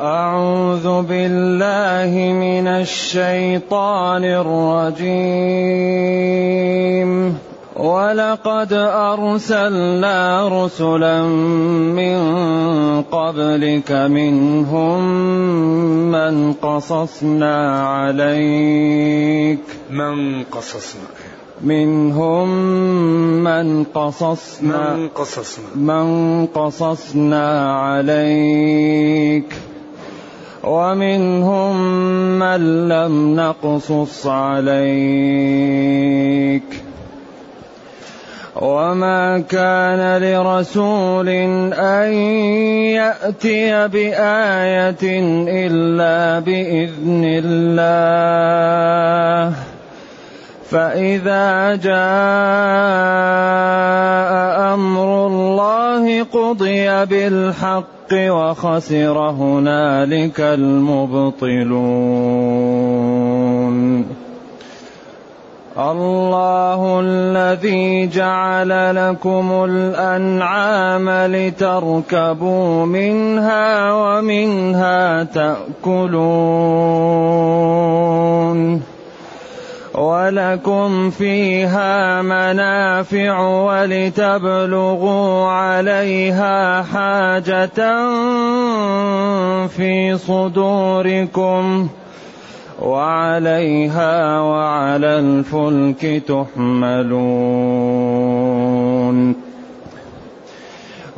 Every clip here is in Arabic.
أعوذ بالله من الشيطان الرجيم. ولقد أرسلنا رسلا من قبلك منهم من قصصنا عليك. من قصصنا. منهم من قصصنا. من قصصنا. من قصصنا عليك. ومنهم من لم نقصص عليك. وما كان لرسول أن يأتي بآية إلا بإذن الله. فإذا جاء أمر الله قضي بالحق. وخسر هنالك المبطلون. الله الذي جعل لكم الأنعام لتركبوا منها ومنها تأكلون. ولكم فيها منافع ولتبلغوا عليها حاجة في صدوركم وعليها وعلى الفلك تحملون.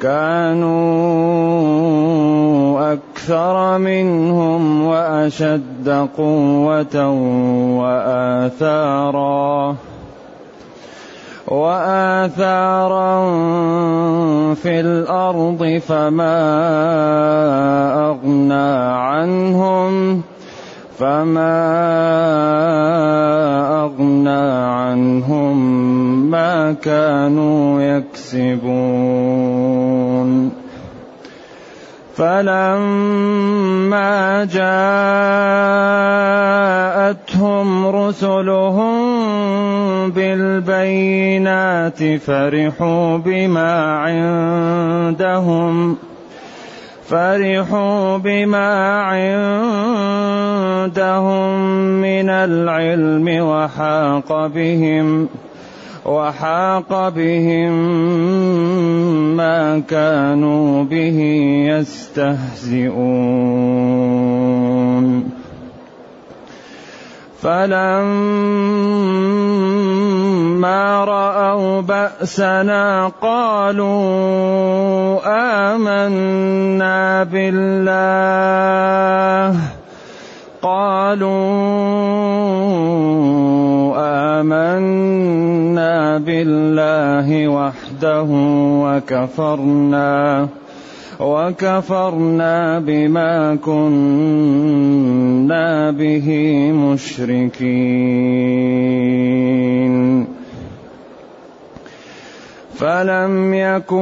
كانوا أكثر منهم وأشد قوة وآثارا وآثارا في الأرض فما أغنى عنهم. فما اغنى عنهم ما كانوا يكسبون فلما جاءتهم رسلهم بالبينات فرحوا بما عندهم فرحوا بما عندهم من العلم وحاق بهم وحاق بهم ما كانوا به يستهزئون فلما رأوا بأسنا قالوا آمنا بالله. قالوا آمنا بالله وحده وكفرنا وكفرنا بما كنا به مشركين. فلم يك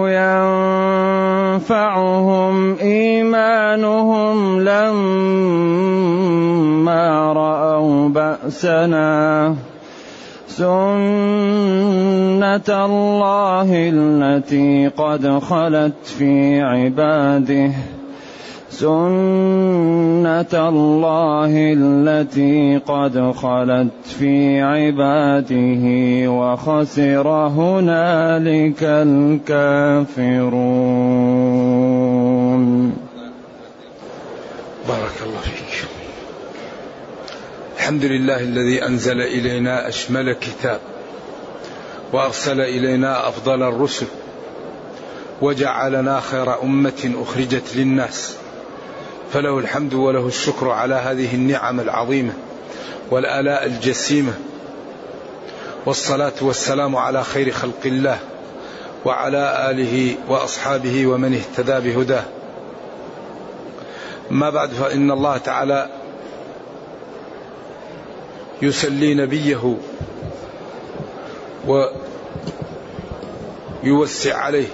ينفعهم ايمانهم لما راوا باسنا سنه الله التي قد خلت في عباده سنة الله التي قد خلت في عباده وخسر هنالك الكافرون. بارك الله فيك. الحمد لله الذي أنزل إلينا أشمل كتاب وأرسل إلينا أفضل الرسل وجعلنا خير أمة أخرجت للناس. فله الحمد وله الشكر على هذه النعم العظيمة والآلاء الجسيمة. والصلاة والسلام على خير خلق الله وعلى آله وأصحابه ومن اهتدى بهداه. ما بعد فإن الله تعالى يسلي نبيه ويوسع عليه.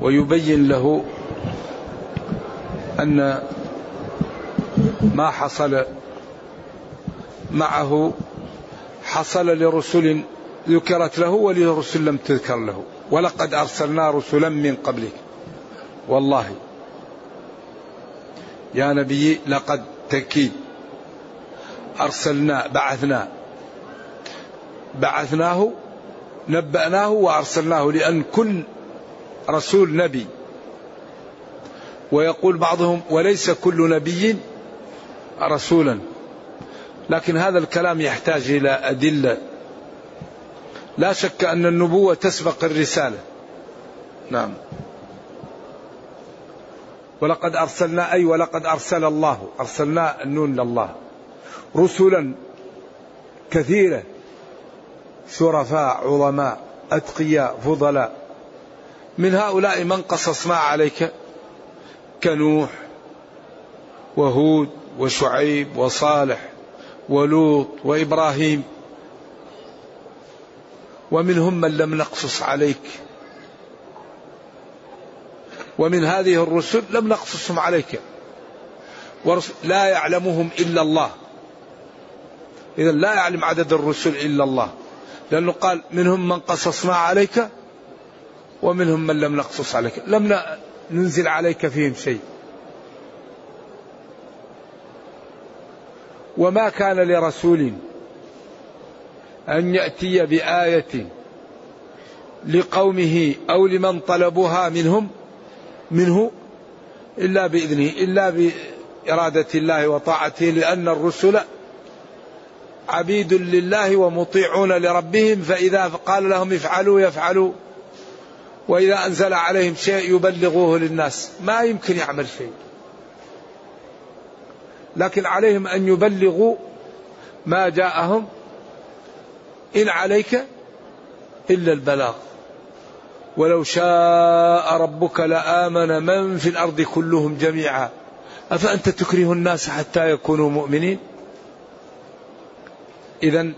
ويبين له أن ما حصل معه حصل لرسل ذكرت له ولرسل لم تذكر له. ولقد أرسلنا رسلا من قبلك. والله يا نبي لقد تكيد. أرسلنا بعثنا. بعثناه نبأناه وأرسلناه لأن كل رسول نبي. ويقول بعضهم وليس كل نبي رسولا. لكن هذا الكلام يحتاج إلى أدلة. لا شك أن النبوة تسبق الرسالة. نعم. ولقد أرسلنا أي ولقد أرسل الله أرسلنا النون لله. رسلا كثيرة شرفاء عظماء أتقياء فضلاء. من هؤلاء من قصصنا عليك؟ كنوح وهود وشعيب وصالح ولوط وإبراهيم. ومنهم من لم نقصص عليك. ومن هذه الرسل لم نقصصهم عليك. لا يعلمهم إلا الله. اذا لا يعلم عدد الرسل إلا الله. لأنه قال منهم من قصصنا عليك؟ ومنهم من لم نقصص عليك. لم ننزل عليك فيهم شيء. وما كان لرسول أن يأتي بآية لقومه أو لمن طلبوها منهم منه إلا بإذنه إلا بإرادة الله وطاعته لأن الرسل عبيد لله ومطيعون لربهم فإذا قال لهم افعلوا يفعلوا. وإذا أنزل عليهم شيء يبلغوه للناس ما يمكن يعمل شيء. لكن عليهم أن يبلغوا ما جاءهم إن عليك إلا البلاغ. ولو شاء ربك لآمن من في الأرض كلهم جميعا. أفأنت تكره الناس حتى يكونوا مؤمنين؟ إذا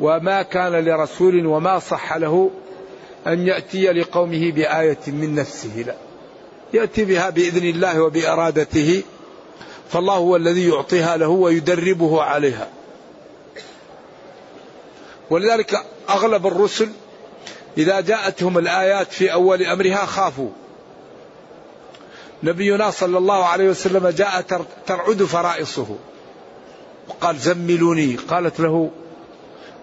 وما كان لرسول وما صح له أن يأتي لقومه بآية من نفسه. لا. يأتي بها بإذن الله وبإرادته. فالله هو الذي يعطيها له ويدربه عليها. ولذلك أغلب الرسل إذا جاءتهم الآيات في أول أمرها خافوا. نبينا صلى الله عليه وسلم جاء ترعد فرائصه. وقال زملوني. قالت له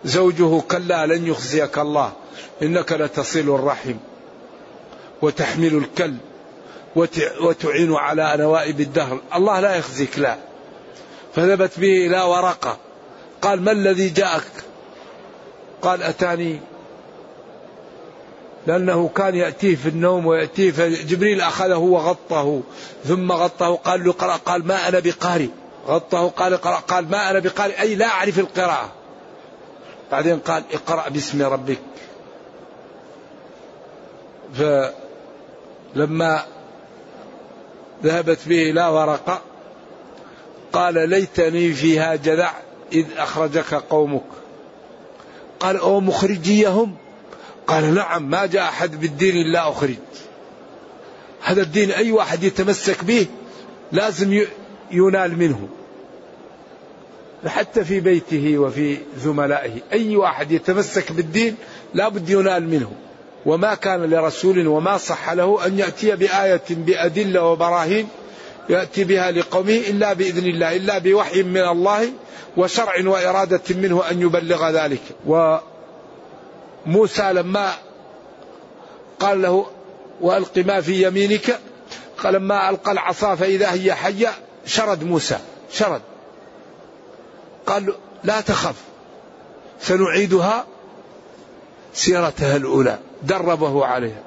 زوجه كلا لن يخزيك الله. إنك لتصل الرحم وتحمل الكلب وتعين على نوائب الدهر. الله لا يخزيك لا. فذهبت به إلى ورقة. قال ما الذي جاءك؟ قال أتاني. لأنه كان يأتيه في النوم ويأتيه فجبريل أخذه وغطه ثم غطه. قال له قرأ قال ما أنا بقارئ. غطه قال اقرأ. قال ما أنا بقارئ. أي لا أعرف القراءة. بعدين قال اقرأ باسم ربك. فلما ذهبت به إلى ورقة قال ليتني فيها جذع إذ أخرجك قومك. قال أو مخرجيهم؟ قال نعم ما جاء أحد بالدين إلا أخرج. هذا الدين أي واحد يتمسك به لازم ينال منه. حتى في بيته وفي زملائه. أي واحد يتمسك بالدين لا بد ينال منه. وما كان لرسول وما صح له أن يأتي بآية بأدلة وبراهين يأتي بها لقومه إلا بإذن الله إلا بوحي من الله وشرع وإرادة منه أن يبلغ ذلك. وموسى لما قال له وألق ما في يمينك قال لما ألقى العصا فإذا هي حية شرد موسى شرد. قال لا تخف سنعيدها سيرتها الأولى دربه عليها.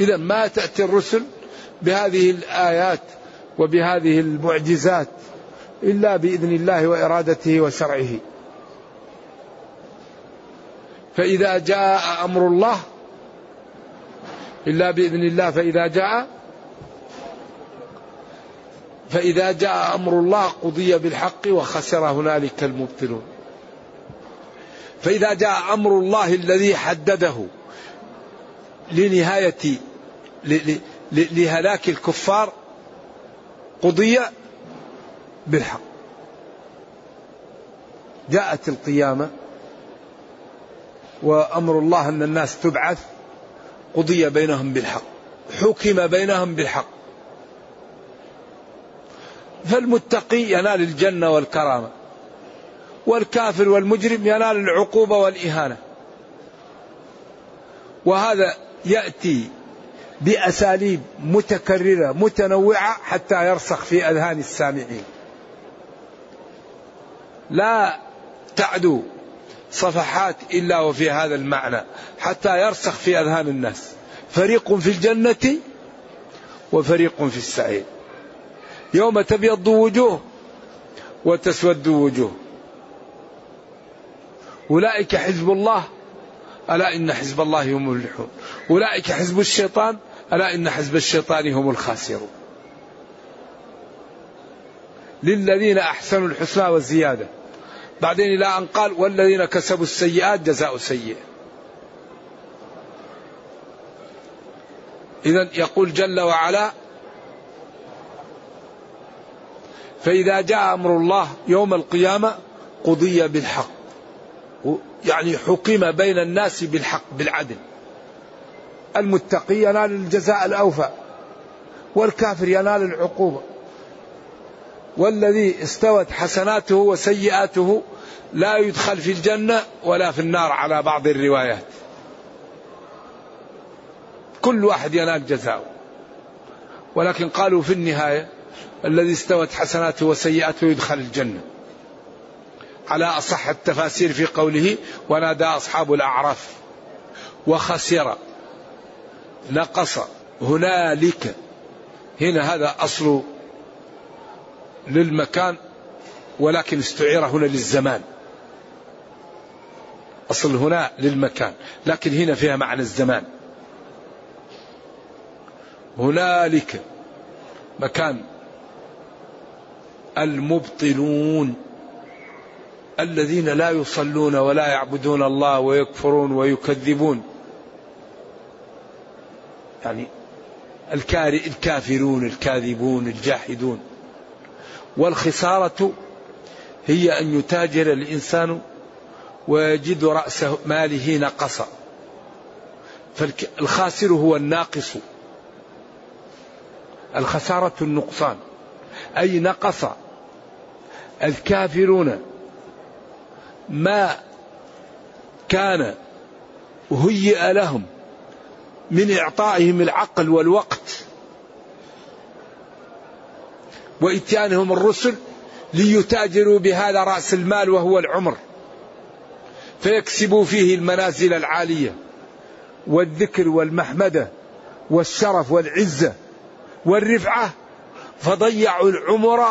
إذا ما تأتي الرسل بهذه الآيات وبهذه المعجزات إلا بإذن الله وإرادته وشرعه. فإذا جاء أمر الله إلا بإذن الله فإذا جاء فإذا جاء أمر الله قضي بالحق وخسر هنالك المبطلون. فإذا جاء أمر الله الذي حدده لنهاية لهلاك الكفار قضي بالحق. جاءت القيامة وأمر الله أن الناس تبعث قضي بينهم بالحق حكم بينهم بالحق. فالمتقي ينال الجنة والكرامة والكافر والمجرم ينال العقوبة والإهانة. وهذا يأتي بأساليب متكررة متنوعة حتى يرسخ في أذهان السامعين. لا تعدو صفحات إلا وفي هذا المعنى حتى يرسخ في أذهان الناس. فريق في الجنة وفريق في السعير. يوم تبيض وجوه وتسود وجوه. أولئك حزب الله ألا إن حزب الله هم المفلحون. أولئك حزب الشيطان ألا إن حزب الشيطان هم الخاسرون. للذين أحسنوا الحسنى والزيادة. بعدين إلى أن قال والذين كسبوا السيئات جزاء سيئة. إذا يقول جل وعلا فإذا جاء أمر الله يوم القيامة قضي بالحق. يعني حكم بين الناس بالحق بالعدل. المتقي ينال الجزاء الأوفى والكافر ينال العقوبة. والذي استوت حسناته وسيئاته لا يدخل في الجنة ولا في النار على بعض الروايات. كل واحد ينال جزاؤه. ولكن قالوا في النهاية الذي استوت حسناته وسيئاته يدخل الجنة. على أصح التفاسير في قوله ونادى أصحاب الأعراف وخسر. نقص. هنالك. هنا هذا أصل للمكان ولكن استعير هنا للزمان. أصل هنا للمكان لكن هنا فيها معنى الزمان. هنالك مكان المبطلون الذين لا يصلون ولا يعبدون الله ويكفرون ويكذبون. يعني الكافرون الكاذبون الجاحدون. والخسارة هي أن يتاجر الإنسان ويجد رأس ماله نقص فالخاسر هو الناقص. الخسارة النقصان. أي نقص الكافرون ما كان هيئ لهم من إعطائهم العقل والوقت وإتيانهم الرسل ليتاجروا بهذا رأس المال وهو العمر فيكسبوا فيه المنازل العالية والذكر والمحمدة والشرف والعزة والرفعة فضيعوا العمر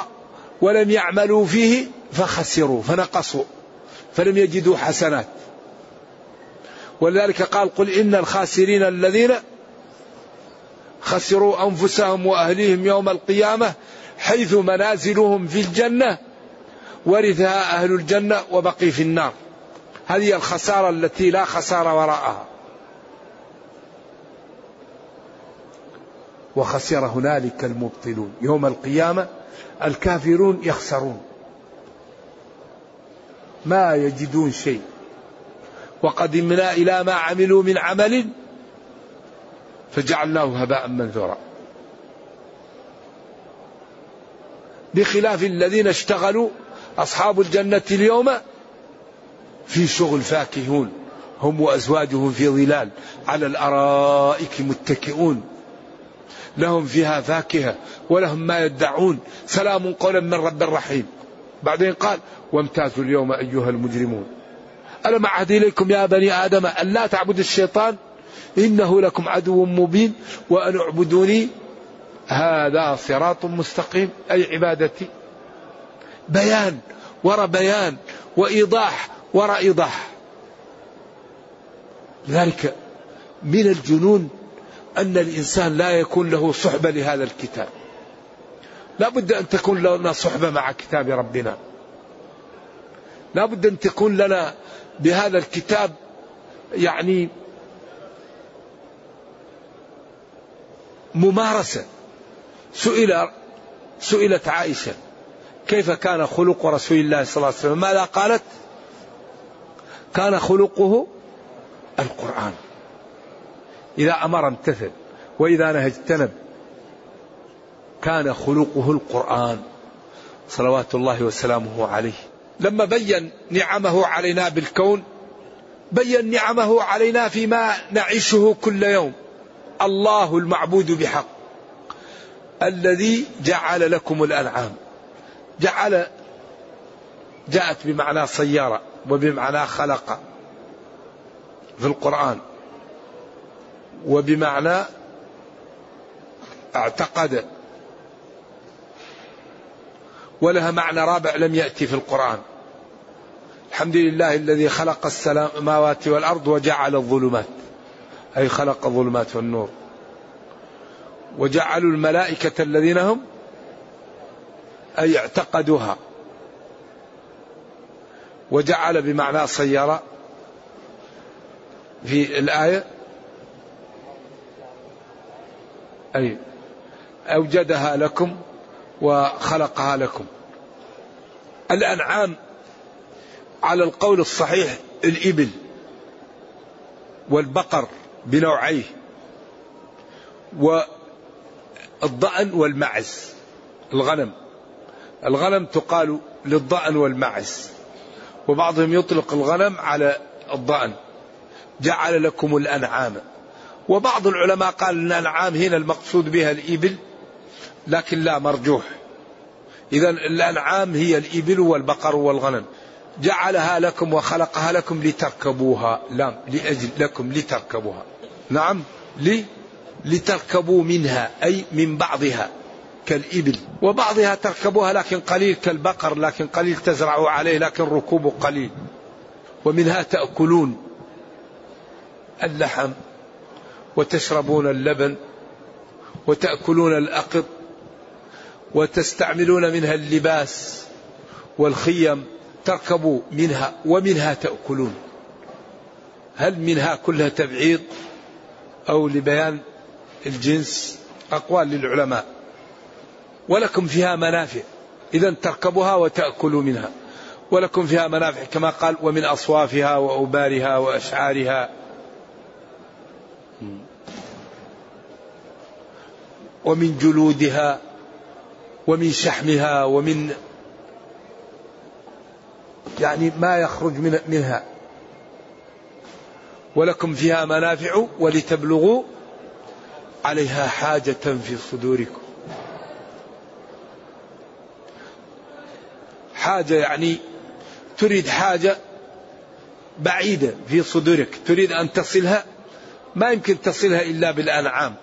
ولم يعملوا فيه فخسروا فنقصوا فلم يجدوا حسنات. ولذلك قال قل إن الخاسرين الذين خسروا أنفسهم وأهليهم يوم القيامة حيث منازلهم في الجنة ورثها أهل الجنة وبقي في النار. هذه الخسارة التي لا خسارة وراءها. وخسر هنالك المبطلون. يوم القيامة الكافرون يخسرون. ما يجدون شيء. وقدمنا إلى ما عملوا من عمل فجعلناه هباء منثورا. بخلاف الذين اشتغلوا أصحاب الجنة اليوم في شغل فاكهون. هم وأزواجهم في ظلال. على الأرائك متكئون. لهم فيها فاكهة ولهم ما يدعون. سلام قولا من رب رحيم. بعدين قال وامتازوا اليوم أيها المجرمون. ألم أعهد إليكم يا بني آدم أن لا تعبدوا الشيطان؟ إنه لكم عدو مبين وأن اعبدوني. هذا صراط مستقيم. أي عبادتي. بيان ورا بيان وإيضاح وراء إيضاح. لذلك من الجنون أن الإنسان لا يكون له صحبة لهذا الكتاب. لا بد أن تكون لنا صحبة مع كتاب ربنا. لا بد أن تكون لنا بهذا الكتاب يعني ممارسة. سئل سئلت عائشة كيف كان خلق رسول الله صلى الله عليه وسلم؟ ماذا قالت؟ كان خلقه القرآن. إذا أمر امتثل وإذا نهى اجتنب. كان خلقه القرآن صلوات الله وسلامه عليه. لما بين نعمه علينا بالكون بين نعمه علينا فيما نعيشه كل يوم. الله المعبود بحق. الذي جعل لكم الأنعام. جعل جاءت بمعنى سيارة وبمعنى خلق في القرآن. وبمعنى اعتقد ولها معنى رابع لم يأتي في القرآن. الحمد لله الذي خلق السماوات والأرض وجعل الظلمات. أي خلق الظلمات والنور. وجعلوا الملائكة الذين هم أي اعتقدوها. وجعل بمعنى صير في الآية أي أوجدها لكم وخلقها لكم. الأنعام على القول الصحيح الإبل والبقر بنوعيه والضأن والمعز الغنم. الغنم تقال للضأن والمعز وبعضهم يطلق الغنم على الضأن. جعل لكم الأنعام. وبعض العلماء قال أن الأنعام هنا المقصود بها الإبل لكن لا مرجوح. إذا الأنعام هي الإبل والبقر والغنم. جعلها لكم وخلقها لكم لتركبوها. لا لأجل لكم لتركبوها. نعم لي لتركبوا منها أي من بعضها كالإبل. وبعضها تركبوها لكن قليل كالبقر لكن قليل تزرعوا عليه لكن ركوبه قليل. ومنها تأكلون اللحم. وتشربون اللبن وتأكلون الأقط وتستعملون منها اللباس والخيم تركبوا منها ومنها تأكلون. هل منها كلها تبعيض أو لبيان الجنس؟ أقوال للعلماء. ولكم فيها منافع. إذا تركبها وتأكلوا منها. ولكم فيها منافع كما قال ومن أصوافها وأوبارها وأشعارها ومن جلودها ومن شحمها ومن يعني ما يخرج من منها. ولكم فيها منافع ولتبلغوا عليها حاجة في صدوركم. حاجة يعني تريد حاجة بعيدة في صدورك تريد أن تصلها ما يمكن تصلها إلا بالأنعام.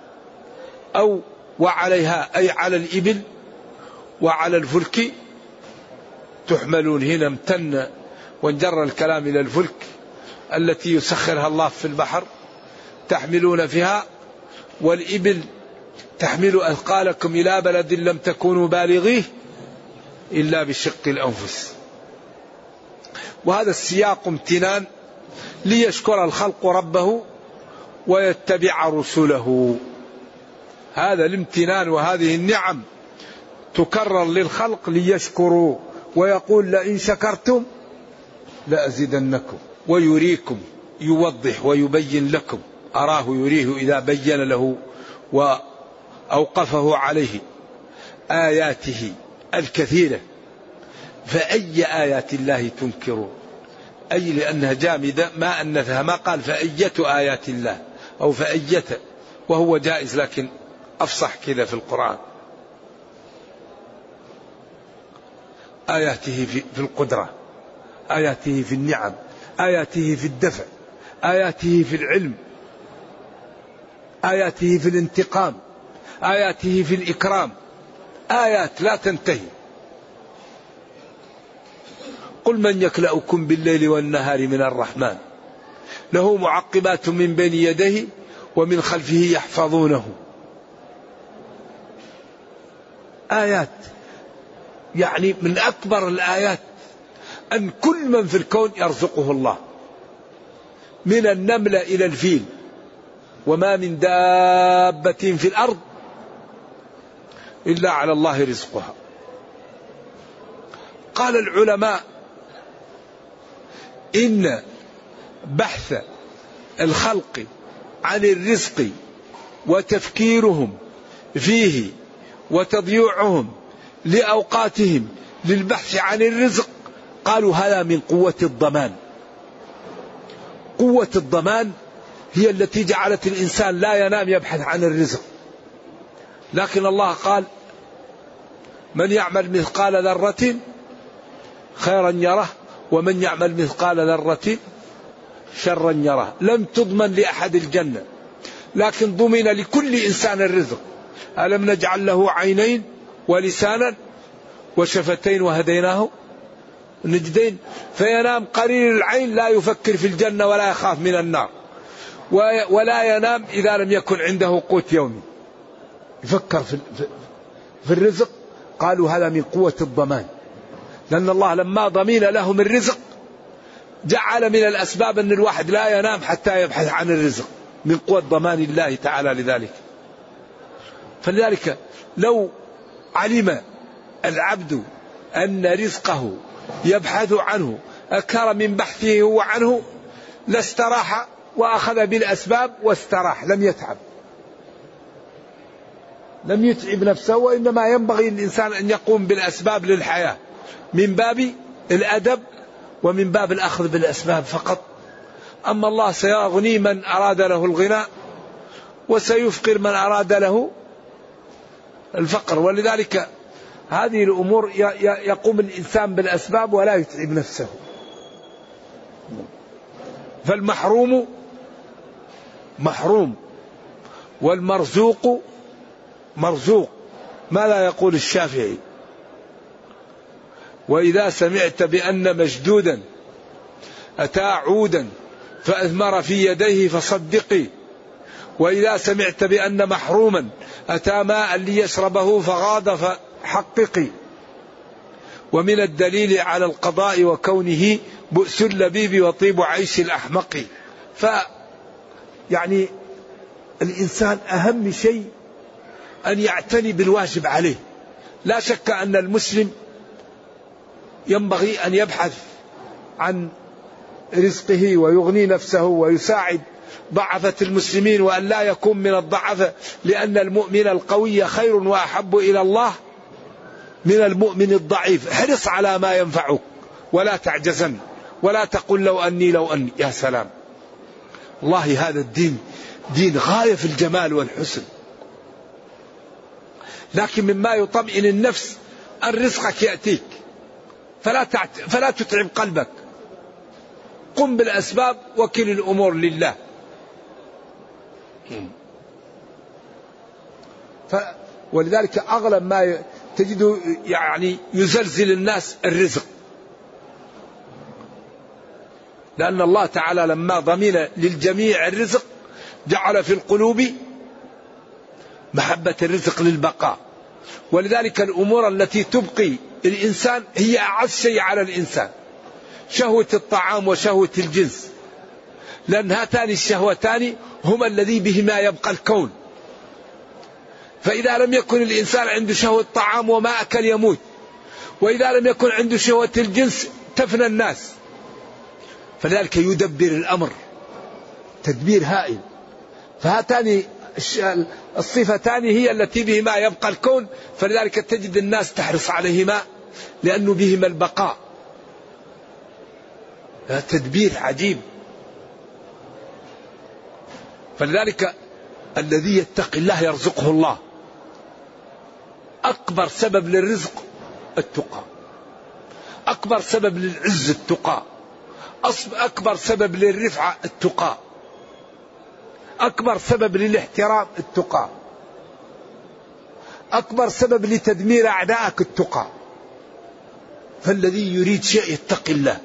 أو وعليها أي على الإبل وعلى الفلك تحملون. هنا امتن وانجر الكلام إلى الفلك التي يسخرها الله في البحر. تحملون فيها والإبل تحمل أثقالكم إلى بلد لم تكونوا بالغيه إلا بشق الأنفس. وهذا السياق امتنان ليشكر الخلق ربه ويتبع رسله. هذا الامتنان وهذه النعم تكرر للخلق ليشكروا ويقول لئن شكرتم لأزيدنكم ويريكم يوضح ويبين لكم. أراه يريه إذا بين له وأوقفه عليه آياته الكثيرة. فأي آيات الله تنكرون أي لأنها جامدة ما أنثها ما قال فأية آيات الله أو فأية وهو جائز لكن أفصح كذا في القرآن. آياته في القدرة آياته في النعم آياته في الدفع آياته في العلم آياته في الانتقام آياته في الإكرام. آيات لا تنتهي. قل من يكلأكم بالليل والنهار من الرحمن؟ له معقبات من بين يديه ومن خلفه يحفظونه. آيات. يعني من أكبر الآيات أن كل من في الكون يرزقه الله. من النملة إلى الفيل. وما من دابة في الأرض إلا على الله رزقها. قال العلماء إن بحث الخلق عن الرزق وتفكيرهم فيه وتضييعهم لأوقاتهم للبحث عن الرزق. قالوا هذا من قوة الضمان. قوة الضمان هي التي جعلت الإنسان لا ينام يبحث عن الرزق. لكن الله قال من يعمل مثقال ذرة خيرا يره ومن يعمل مثقال ذرة شرا يره. لم تضمن لأحد الجنة لكن ضمن لكل إنسان الرزق. ألم نجعل له عينين ولسانا وشفتين وهديناه نجدين؟ فينام قليل العين لا يفكر في الجنة ولا يخاف من النار. ولا ينام إذا لم يكن عنده قوت يومي يفكر في, في الرزق. قالوا هذا من قوة الضمان. لأن الله لما ضمين لهم الرزق جعل من الأسباب أن الواحد لا ينام حتى يبحث عن الرزق. من قوة ضمان الله تعالى لذلك. فلذلك لو علم العبد أن رزقه يبحث عنه أكثر من بحثه هو عنه لاستراح وأخذ بالأسباب واستراح لم يتعب. لم يتعب نفسه وإنما ينبغي الإنسان أن يقوم بالأسباب للحياة. من باب الأدب ومن باب الأخذ بالأسباب فقط. أما الله سيغني من أراد له الغنى وسيفقر من أراد له الفقر. ولذلك هذه الأمور يقوم الإنسان بالأسباب ولا يتعب نفسه. فالمحروم محروم والمرزوق مرزوق. ما لا يقول الشافعي؟ وإذا سمعت بأن مجدودا أتى عودا فأثمر في يديه فصدقي. وإذا سمعت بأن محروما أتى ماء ليشربه فغاد فحققي. ومن الدليل على القضاء وكونه بؤس اللبيب وطيب عيش الأحمق. ف يعني الإنسان أهم شيء أن يعتني بالواجب عليه. لا شك أن المسلم ينبغي أن يبحث عن رزقه ويغني نفسه ويساعد ضعفة المسلمين وأن لا يكون من الضعفة لأن المؤمن القوي خير وأحب إلى الله من المؤمن الضعيف. احرص على ما ينفعك ولا تعجزن ولا تقل لو أني لو أني. يا سلام. والله هذا الدين دين غاية في الجمال والحسن. لكن مما يطمئن النفس أن رزقك يأتيك. فلا تعت... فلا تتعب قلبك. قم بالأسباب وكل الأمور لله. ف... ولذلك أغلب ما تجد يعني يزلزل الناس الرزق. لأن الله تعالى لما ضمن للجميع الرزق جعل في القلوب محبة الرزق للبقاء. ولذلك الأمور التي تبقي الإنسان هي أعز شيء على الإنسان. شهوة الطعام وشهوة الجنس. لأن هاتان الشهوتان هما الذي بهما يبقى الكون. فإذا لم يكن الإنسان عنده شهوة طعام وما أكل يموت وإذا لم يكن عنده شهوة الجنس تفنى الناس. فلذلك يدبر الأمر تدبير هائل. فهاتان الصفتان هي التي بهما يبقى الكون. فلذلك تجد الناس تحرص عليهما لأنه بهما البقاء. تدبير عجيب. فلذلك الذي يتقي الله يرزقه الله. أكبر سبب للرزق التقى. أكبر سبب للعز التقى. أكبر سبب للرفعة التقى. أكبر سبب للاحترام التقى. أكبر سبب لتدمير أعدائك التقى. فالذي يريد شيء يتقي الله.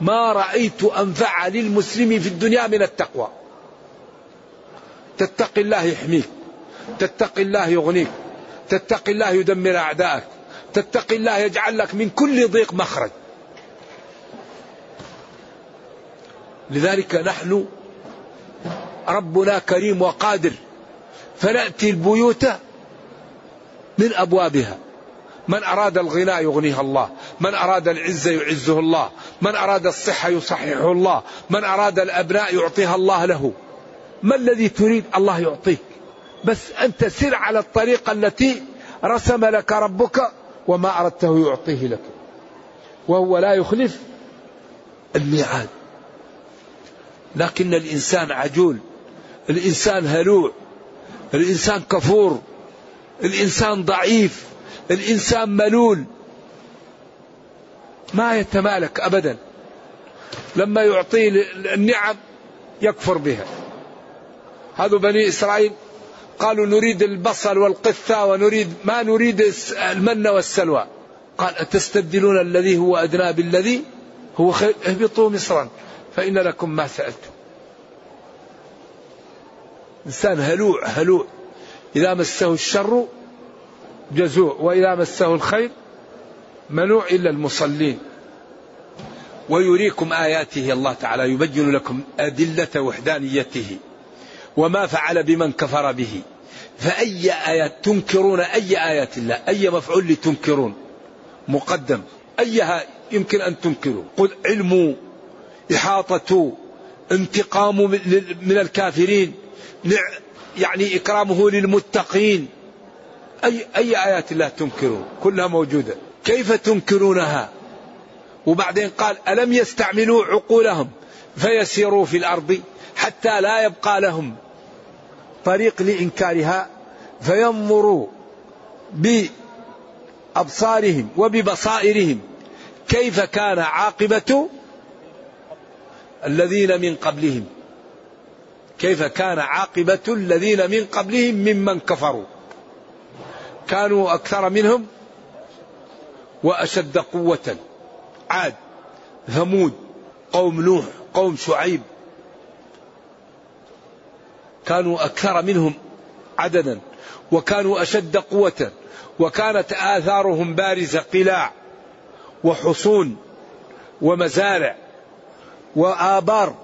ما رأيت أنفع للمسلم في الدنيا من التقوى. تتقي الله يحميك تتقي الله يغنيك تتقي الله يدمر أعدائك تتقي الله يجعل لك من كل ضيق مخرج. لذلك نحن ربنا كريم وقادر فنأتي البيوت من أبوابها. من أراد الغنى يغنيها الله من أراد العزة يعزه الله من أراد الصحة يصححه الله من أراد الأبناء يعطيها الله له. ما الذي تريد؟ الله يعطيك. بس أنت سر على الطريقة التي رسم لك ربك وما أردته يعطيه لك. وهو لا يخلف الميعاد. لكن الإنسان عجول الإنسان هلوع الإنسان كفور الإنسان ضعيف الإنسان ملول. ما يتمالك أبدا. لما يعطيه النعم يكفر بها. هذا بني إسرائيل قالوا نريد البصل والقثة ونريد ما نريد المن والسلوى. قال أتستبدلون الذي هو أدنى بالذي هو خير؟ اهبطوا مصرا. فإن لكم ما سألتم. إنسان هلوع هلوع. إذا مسه الشر جزوع وإذا مسه الخير منوع إلا المصلين؟ ويريكم آياته الله تعالى يبين لكم أدلة وحدانيته وما فعل بمن كفر به. فأي آيات تنكرون؟ أي آيات الله؟ أي مفعول لتنكرون؟ مقدم. أيها يمكن أن تنكروا؟ قل علم إحاطة انتقام من الكافرين يعني إكرامه للمتقين. أي, أي آيات الله تنكرون؟ كلها موجودة. كيف تنكرونها؟ وبعدين قال ألم يستعملوا عقولهم فيسيروا في الأرض حتى لا يبقى لهم طريق لإنكارها؟ فينظروا بأبصارهم وببصائرهم كيف كان عاقبة الذين من قبلهم؟ كيف كان عاقبة الذين من قبلهم ممن كفروا؟ كانوا أكثر منهم وأشد قوة. عاد ثمود قوم نوح قوم شعيب. كانوا أكثر منهم عددا وكانوا أشد قوة. وكانت آثارهم بارزة قلاع وحصون ومزارع وآبار.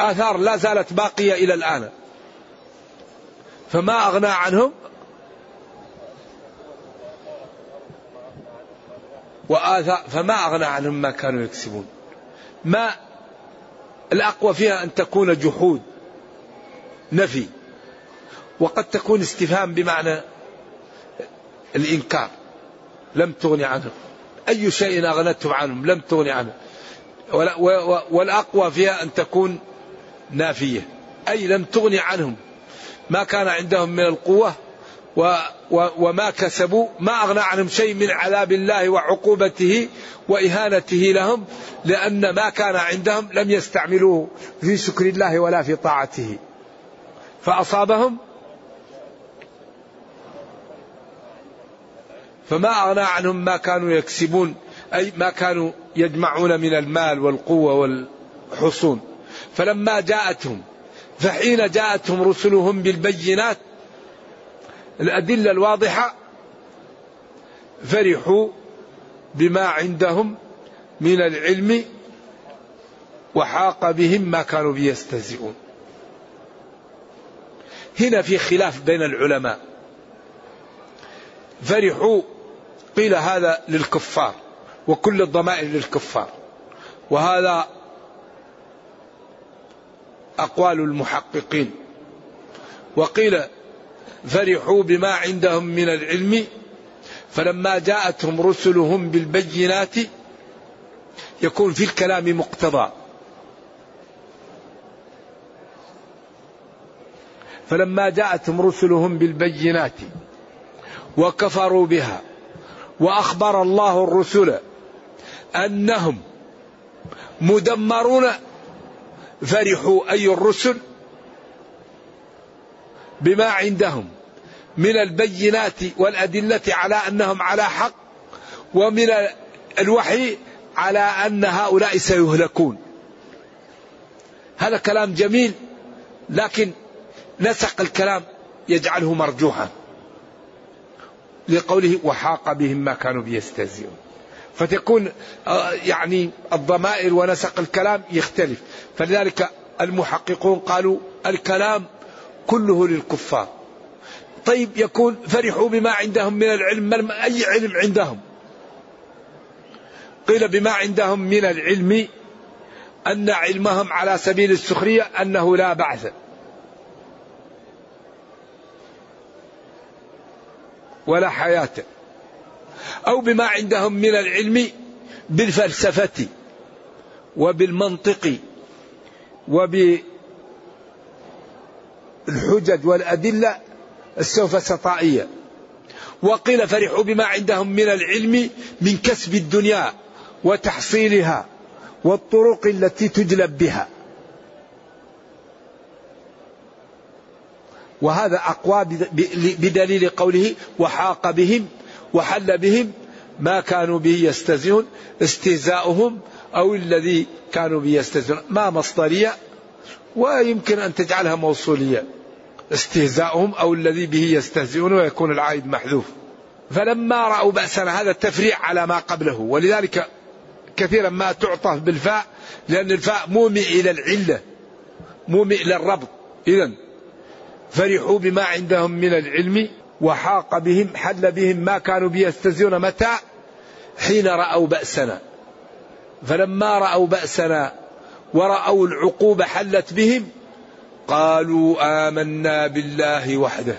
آثار لا زالت باقية إلى الآن. فما أغنى عنهم وآثار فما أغنى عنهم ما كانوا يكسبون. ما الأقوى فيها أن تكون جحود نفي وقد تكون استفهام بمعنى الإنكار. لم تغني عنهم. أي شيء أغنتهم عنهم لم تغني عنهم. والأقوى فيها أن تكون نافية. أي لم تغني عنهم. ما كان عندهم من القوة وما كسبوا ما أغنى عنهم شيء من عذاب الله وعقوبته وإهانته لهم لأن ما كان عندهم لم يستعملوه في شكر الله ولا في طاعته. فأصابهم فما أغنى عنهم ما كانوا يكسبون أي ما كانوا يجمعون من المال والقوة والحصون. فلما جاءتهم فحين جاءتهم رسلهم بالبينات الأدلة الواضحة. فرحوا بما عندهم من العلم وحاق بهم ما كانوا به يستهزئون هنا في خلاف بين العلماء. فرحوا قيل هذا للكفار وكل الضمائر للكفار. وهذا أقوال المحققين. وقيل فرحوا بما عندهم من العلم. فلما جاءتهم رسلهم بالبينات يكون في الكلام مقتضى. فلما جاءتهم رسلهم بالبينات وكفروا بها وأخبر الله الرسل أنهم مدمرون فرحوا أي الرسل بما عندهم من البينات والأدلة على أنهم على حق ومن الوحي على أن هؤلاء سيهلكون. هذا كلام جميل لكن نسق الكلام يجعله مرجوحا لقوله وحاق بهم ما كانوا بيستهزئون. فتكون آه، يعني الضمائر ونسق الكلام يختلف. فلذلك المحققون قالوا الكلام كله للكفار. طيب يكون فرحوا بما عندهم من العلم أي علم عندهم؟ قيل بما عندهم من العلم أن علمهم على سبيل السخرية أنه لا بعث ولا حياة. أو بما عندهم من العلم بالفلسفة وبالمنطق وبالحجج والأدلة السوفسطائية وقيل فرحوا بما عندهم من العلم من كسب الدنيا وتحصيلها والطرق التي تجلب بها. وهذا أقوى بدليل قوله وحاق بهم وحل بهم ما كانوا به يستهزئون استهزاؤهم أو الذي كانوا به يستهزئون. ما مصدرية؟ ويمكن أن تجعلها موصولية. استهزاؤهم أو الذي به يستهزئون ويكون العائد محذوف. فلما رأوا بأسنا هذا التفريع على ما قبله ولذلك كثيرا ما تعطف بالفاء لأن الفاء مومئ إلى العلة مومئ إلى الربط. إذا فرحوا بما عندهم من العلم وحاق بهم حل بهم ما كانوا بيستزيون متى؟ حين رأوا بأسنا. فلما رأوا بأسنا ورأوا العقوبة حلت بهم قالوا آمنا بالله وحده.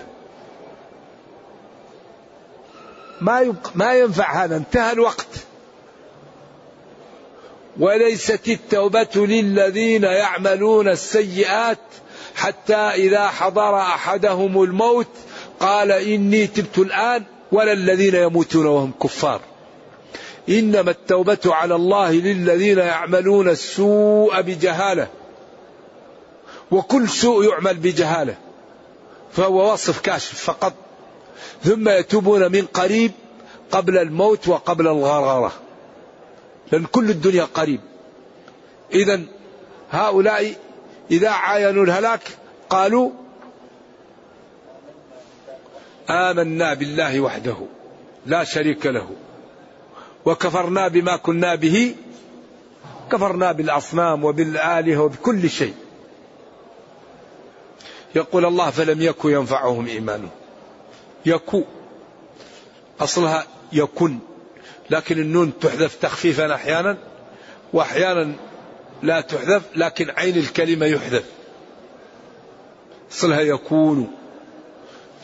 ما ما ينفع هذا انتهى الوقت. وليست التوبة للذين يعملون السيئات حتى إذا حضر أحدهم الموت قال إني تبت الآن ولا الذين يموتون وهم كفار. إنما التوبة على الله للذين يعملون السوء بجهالة. وكل سوء يعمل بجهالة. فهو وصف كاشف فقط. ثم يتوبون من قريب قبل الموت وقبل الغرغرة لأن كل الدنيا قريب. إذا هؤلاء إذا عاينوا الهلاك قالوا آمنا بالله وحده. لا شريك له. وكفرنا بما كنا به كفرنا بالأصنام وبالآلهة وبكل شيء. يقول الله فلم يكن ينفعهم إيمانهم يكو أصلها يكن لكن النون تحذف تخفيفا أحيانا وأحيانا لا تحذف لكن عين الكلمة يحذف. أصلها يكون.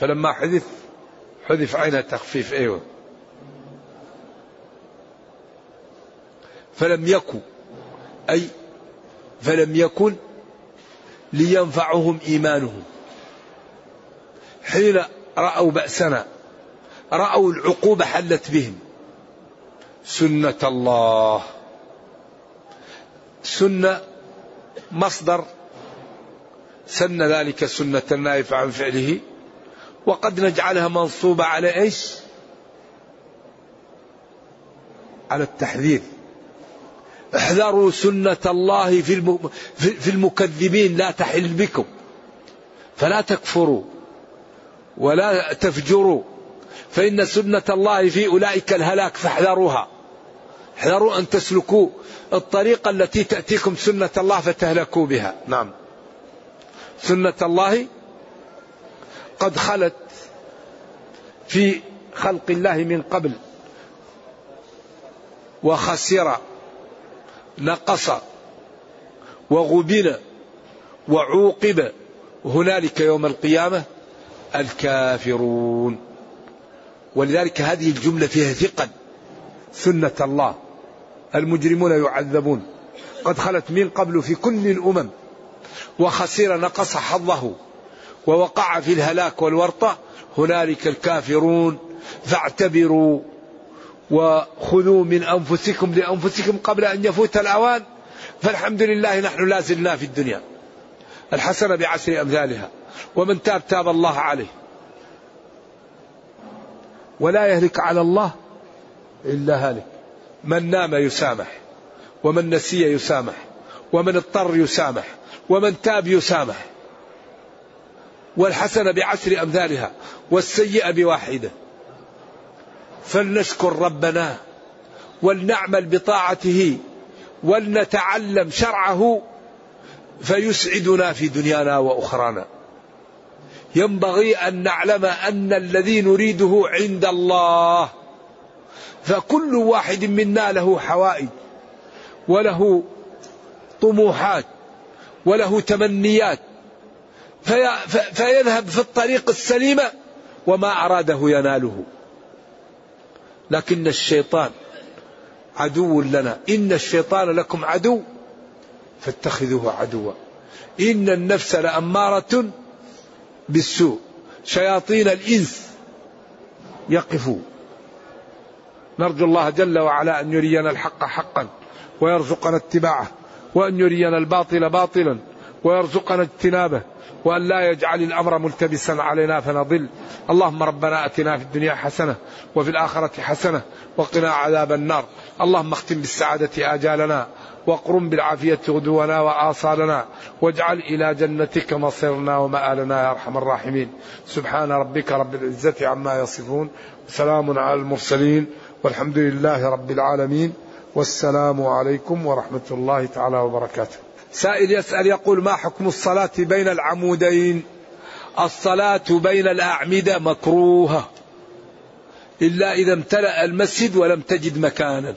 فلما حذف حذف عينها تخفيف أيوه. فلم يكن أي فلم يكن لينفعهم إيمانهم. حين رأوا بأسنا رأوا العقوبة حلت بهم. سنة الله. سنة مصدر. سن ذلك سنة النائف عن فعله. وقد نجعلها منصوبة على إيش؟ على التحذير. احذروا سنة الله في المكذبين لا تحل بكم. فلا تكفروا ولا تفجروا. فإن سنة الله في أولئك الهلاك فاحذروها. احذروا أن تسلكوا الطريقة التي تأتيكم سنة الله فتهلكوا بها. نعم. سنة الله قد خلت في خلق الله من قبل وخسر نقص وغبن وعوقب هنالك يوم القيامة الكافرون. ولذلك هذه الجملة فيها ثقل سنة الله. المجرمون يعذبون. قد خلت من قبل في كل الأمم وخسر نقص حظه ووقع في الهلاك والورطة. هنالك الكافرون فاعتبروا. وخذوا من أنفسكم لأنفسكم قبل أن يفوت الأوان فالحمد لله نحن لا زلنا في الدنيا. الحسنة بعشر أمثالها ومن تاب تاب الله عليه. ولا يهلك على الله إلا هالك. من نام يسامح ومن نسي يسامح ومن اضطر يسامح ومن تاب يسامح. والحسنة بعشر أمثالها والسيئة بواحدة. فلنشكر ربنا ولنعمل بطاعته ولنتعلم شرعه فيسعدنا في دنيانا وأخرانا. ينبغي أن نعلم أن الذي نريده عند الله فكل واحد منا له حوائج وله طموحات وله تمنيات في فيذهب في الطريق السليمة وما أراده يناله لكن الشيطان عدو لنا. إن الشيطان لكم عدو فاتخذوه عدوا. إن النفس لأمارة بالسوء. شياطين الإنس يقفوا. نرجو الله جل وعلا أن يرينا الحق حقا ويرزقنا اتباعه وأن يرينا الباطل باطلا ويرزقنا اجتنابه. وأن لا يجعل الأمر ملتبسا علينا فنضل. اللهم ربنا أتنا في الدنيا حسنة وفي الآخرة حسنة وقنا عذاب النار. اللهم اختم بالسعادة آجالنا واقرم بالعافية غدونا وآصالنا واجعل إلى جنتك مصيرنا ومآلنا يا أرحم الراحمين. سبحان ربك رب العزة عما يصفون. سلام على المرسلين. والحمد لله رب العالمين. والسلام عليكم ورحمة الله تعالى وبركاته. سائل يسأل يقول ما حكم الصلاة بين العمودين؟ الصلاة بين الأعمدة مكروهة. إلا إذا امتلأ المسجد ولم تجد مكانا.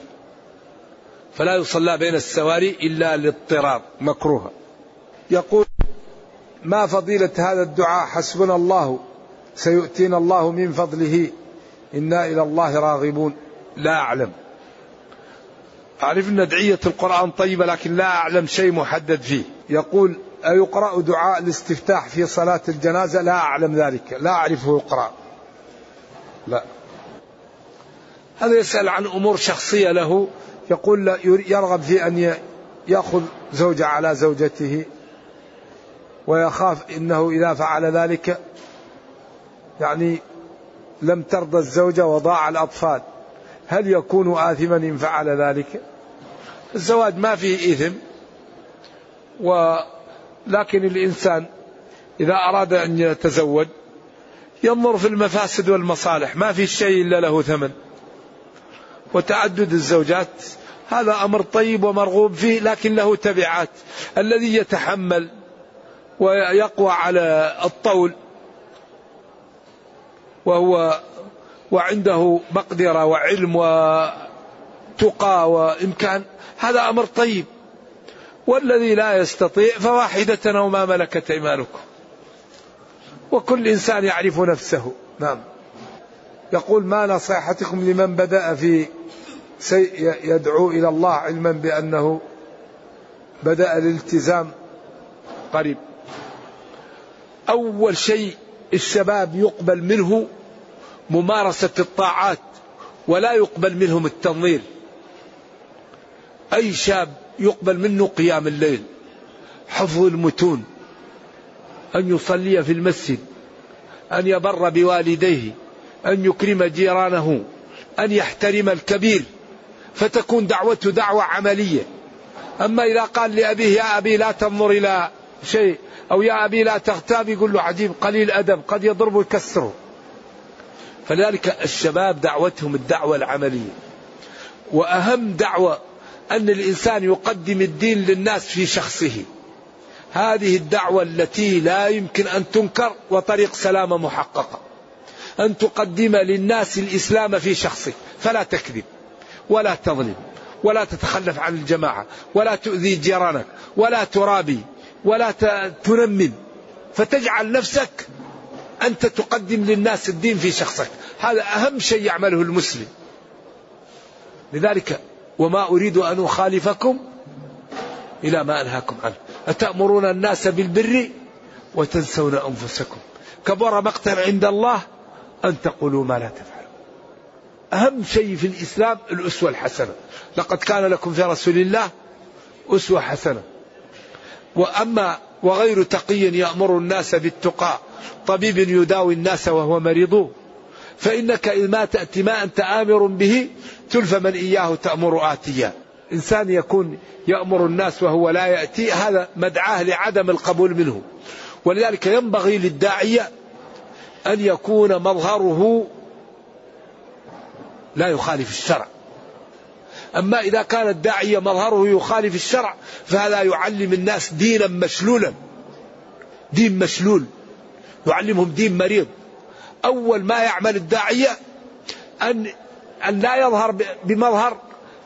فلا يصلى بين السواري إلا لاضطرار مكروهة. يقول ما فضيلة هذا الدعاء؟ حسبنا الله سيؤتينا الله من فضله. إنا إلى الله راغبون. لا أعلم. أعرف أن أدعية القرآن طيبة لكن لا أعلم شيء محدد فيه. يقول أيقرأ دعاء الاستفتاح في صلاة الجنازة؟ لا أعلم ذلك. لا أعرفه يقرأ. لا. هذا يسأل عن أمور شخصية له. يقول يرغب في أن يأخذ زوجة على زوجته ويخاف إنه إذا فعل ذلك يعني لم ترضى الزوجة وضاع الأطفال. هل يكون آثما إن فعل ذلك؟ الزواج ما فيه إثم. ولكن الإنسان إذا أراد أن يتزوج ينظر في المفاسد والمصالح. ما في شيء إلا له ثمن. وتعدد الزوجات هذا أمر طيب ومرغوب فيه لكن له تبعات. الذي يتحمل ويقوى على الطول وهو وعنده مقدرة وعلم وتقى وإمكان. هذا أمر طيب. والذي لا يستطيع فواحدة أو ما ملكت أيمانكم. وكل إنسان يعرف نفسه. نعم. يقول ما نصيحتكم لمن بدأ في يدعو إلى الله علما بأنه بدأ الالتزام قريب. أول شيء الشباب يقبل منه ممارسة الطاعات ولا يقبل منهم التنظير. أي شاب يقبل منه قيام الليل حفظ المتون أن يصلي في المسجد أن يبر بوالديه أن يكرم جيرانه أن يحترم الكبير فتكون دعوته دعوة عملية. أما إذا قال لأبيه يا أبي لا تنظر إلى شيء أو يا أبي لا تغتاب يقول له عجيب قليل أدب قد يضربه ويكسره فلذلك الشباب دعوتهم الدعوة العملية. وأهم دعوة أن الإنسان يقدم الدين للناس في شخصه. هذه الدعوة التي لا يمكن أن تنكر وطريق سلامة محققة أن تقدم للناس الإسلام في شخصك فلا تكذب ولا تظلم ولا تتخلف عن الجماعة ولا تؤذي جيرانك ولا ترابي ولا تنمم. فتجعل نفسك أنت تقدم للناس الدين في شخصك. هذا أهم شيء يعمله المسلم. لذلك وما أريد أن أخالفكم إلى ما أنهاكم عنه. أتأمرون الناس بالبر وتنسون أنفسكم. كبر مقتا عند الله أن تقولوا ما لا تفعلون. أهم شيء في الإسلام الأسوة الحسنة. لقد كان لكم في رسول الله أسوة حسنة. وأما وغير تقي يأمر الناس بالتقى. طبيب يداوي الناس وهو مريض. فإنك ما تأتي ما أنت آمر به تلف من إياه تأمر آتيا. إنسان يكون يأمر الناس وهو لا يأتي هذا مدعاه لعدم القبول منه. ولذلك ينبغي للداعية أن يكون مظهره لا يخالف الشرع. أما إذا كان الداعية مظهره يخالف الشرع فهذا يعلم الناس دينا مشلولا. دين مشلول. يعلمهم دين مريض. أول ما يعمل الداعية أن أن لا يظهر بمظهر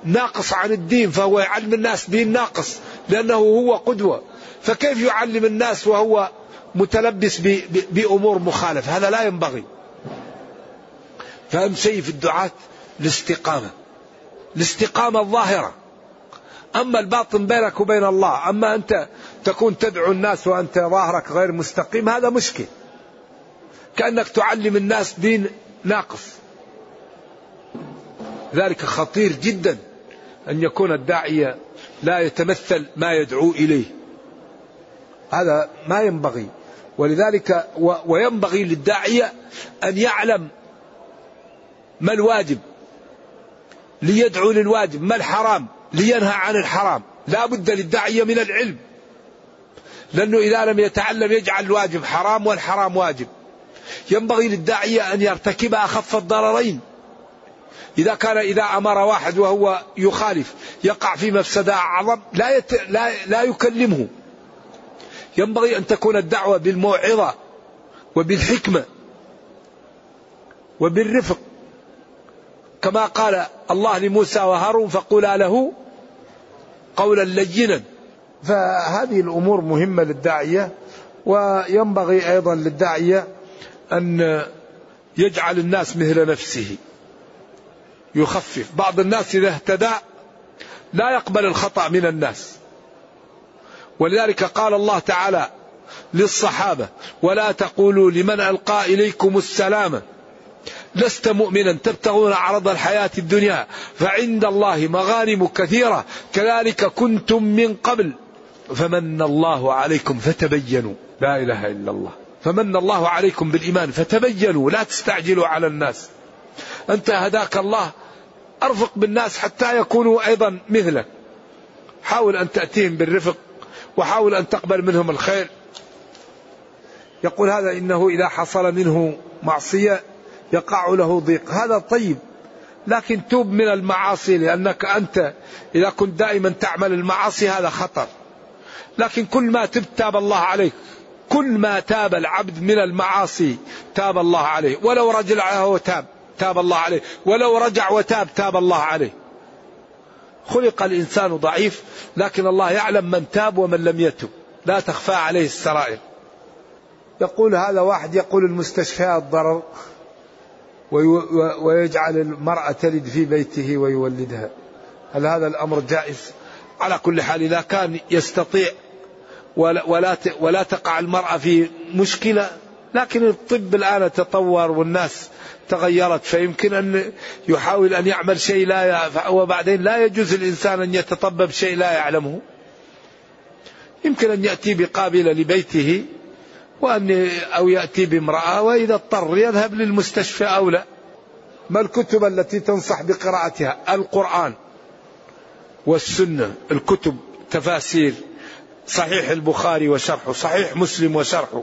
ناقص عن الدين فهو يعلم الناس دين ناقص لأنه هو قدوة. فكيف يعلم الناس وهو متلبس بأمور مخالفة؟ هذا لا ينبغي. فأهم شيء في الدعاة؟ الاستقامة. الاستقامة الظاهرة. أما الباطن بينك وبين الله أما أنت تكون تدعو الناس وأنت ظاهرك غير مستقيم هذا مشكل. كأنك تعلم الناس دين ناقص. ذلك خطير جدا أن يكون الداعية لا يتمثل ما يدعو إليه. هذا ما ينبغي. ولذلك وينبغي للداعية أن يعلم ما الواجب. ليدعو للواجب. ما الحرام؟ لينهى عن الحرام. لا بد للداعية من العلم. لأنه إذا لم يتعلم يجعل الواجب حرام والحرام واجب. ينبغي للداعية أن يرتكب أخف الضررين. إذا كان إذا أمر واحد وهو يخالف يقع في مفسدة أعظم لا, يت... لا... لا يكلمه. ينبغي أن تكون الدعوة بالموعظة وبالحكمة وبالرفق. كما قال الله لموسى وهارون فقولا له قولا لينا. فهذه الأمور مهمة للداعية وينبغي أيضا للداعية أن يجعل الناس مثل نفسه. يخفف. بعض الناس إذا اهتدى لا يقبل الخطأ من الناس. ولذلك قال الله تعالى للصحابة ولا تقولوا لمن ألقى إليكم السلام لست مؤمنا تبتغون عرض الحياة الدنيا فعند الله مغانم كثيرة. كذلك كنتم من قبل فمن الله عليكم فتبينوا. لا إله إلا الله. فمن الله عليكم بالإيمان فتبينوا لا تستعجلوا على الناس. أنت هداك الله أرفق بالناس حتى يكونوا أيضا مثلك. حاول أن تأتيهم بالرفق وحاول أن تقبل منهم الخير. يقول هذا إنه إذا حصل منه معصية يقع له ضيق. هذا طيب. لكن توب من المعاصي لأنك أنت إذا كنت دائما تعمل المعاصي هذا خطر. لكن كل ما تبت تاب الله عليك. كل ما تاب العبد من المعاصي تاب الله عليه. ولو رجع وتاب تاب الله عليه. ولو رجع وتاب تاب الله عليه. خلق الإنسان ضعيف لكن الله يعلم من تاب ومن لم يتب. لا تخفى عليه السرائر. يقول هذا واحد يقول المستشفيات ضرر ويجعل المرأة تلد في بيته ويولدها. هل هذا الأمر جائز؟ على كل حال إذا كان يستطيع ولا, ولا, تقع المرأة في مشكلة لكن الطب الآن تطور والناس تغيرت فيمكن أن يحاول أن يعمل شيء لا وبعدين لا يجوز الإنسان أن يتطبب شيء لا يعلمه. يمكن أن يأتي بقابلة لبيته وأن أو يأتي بامرأة وإذا اضطر يذهب للمستشفى أو لا. ما الكتب التي تنصح بقراءتها؟ القرآن والسنة الكتب تفاسير صحيح البخاري وشرحه صحيح مسلم وشرحه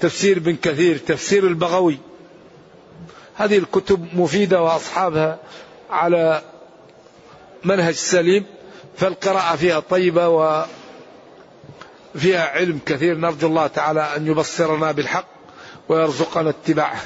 تفسير ابن كثير تفسير البغوي. هذه الكتب مفيدة وأصحابها على منهج سليم فالقراءة فيها طيبة وفيها علم كثير نرجو الله تعالى أن يبصرنا بالحق ويرزقنا اتباعه.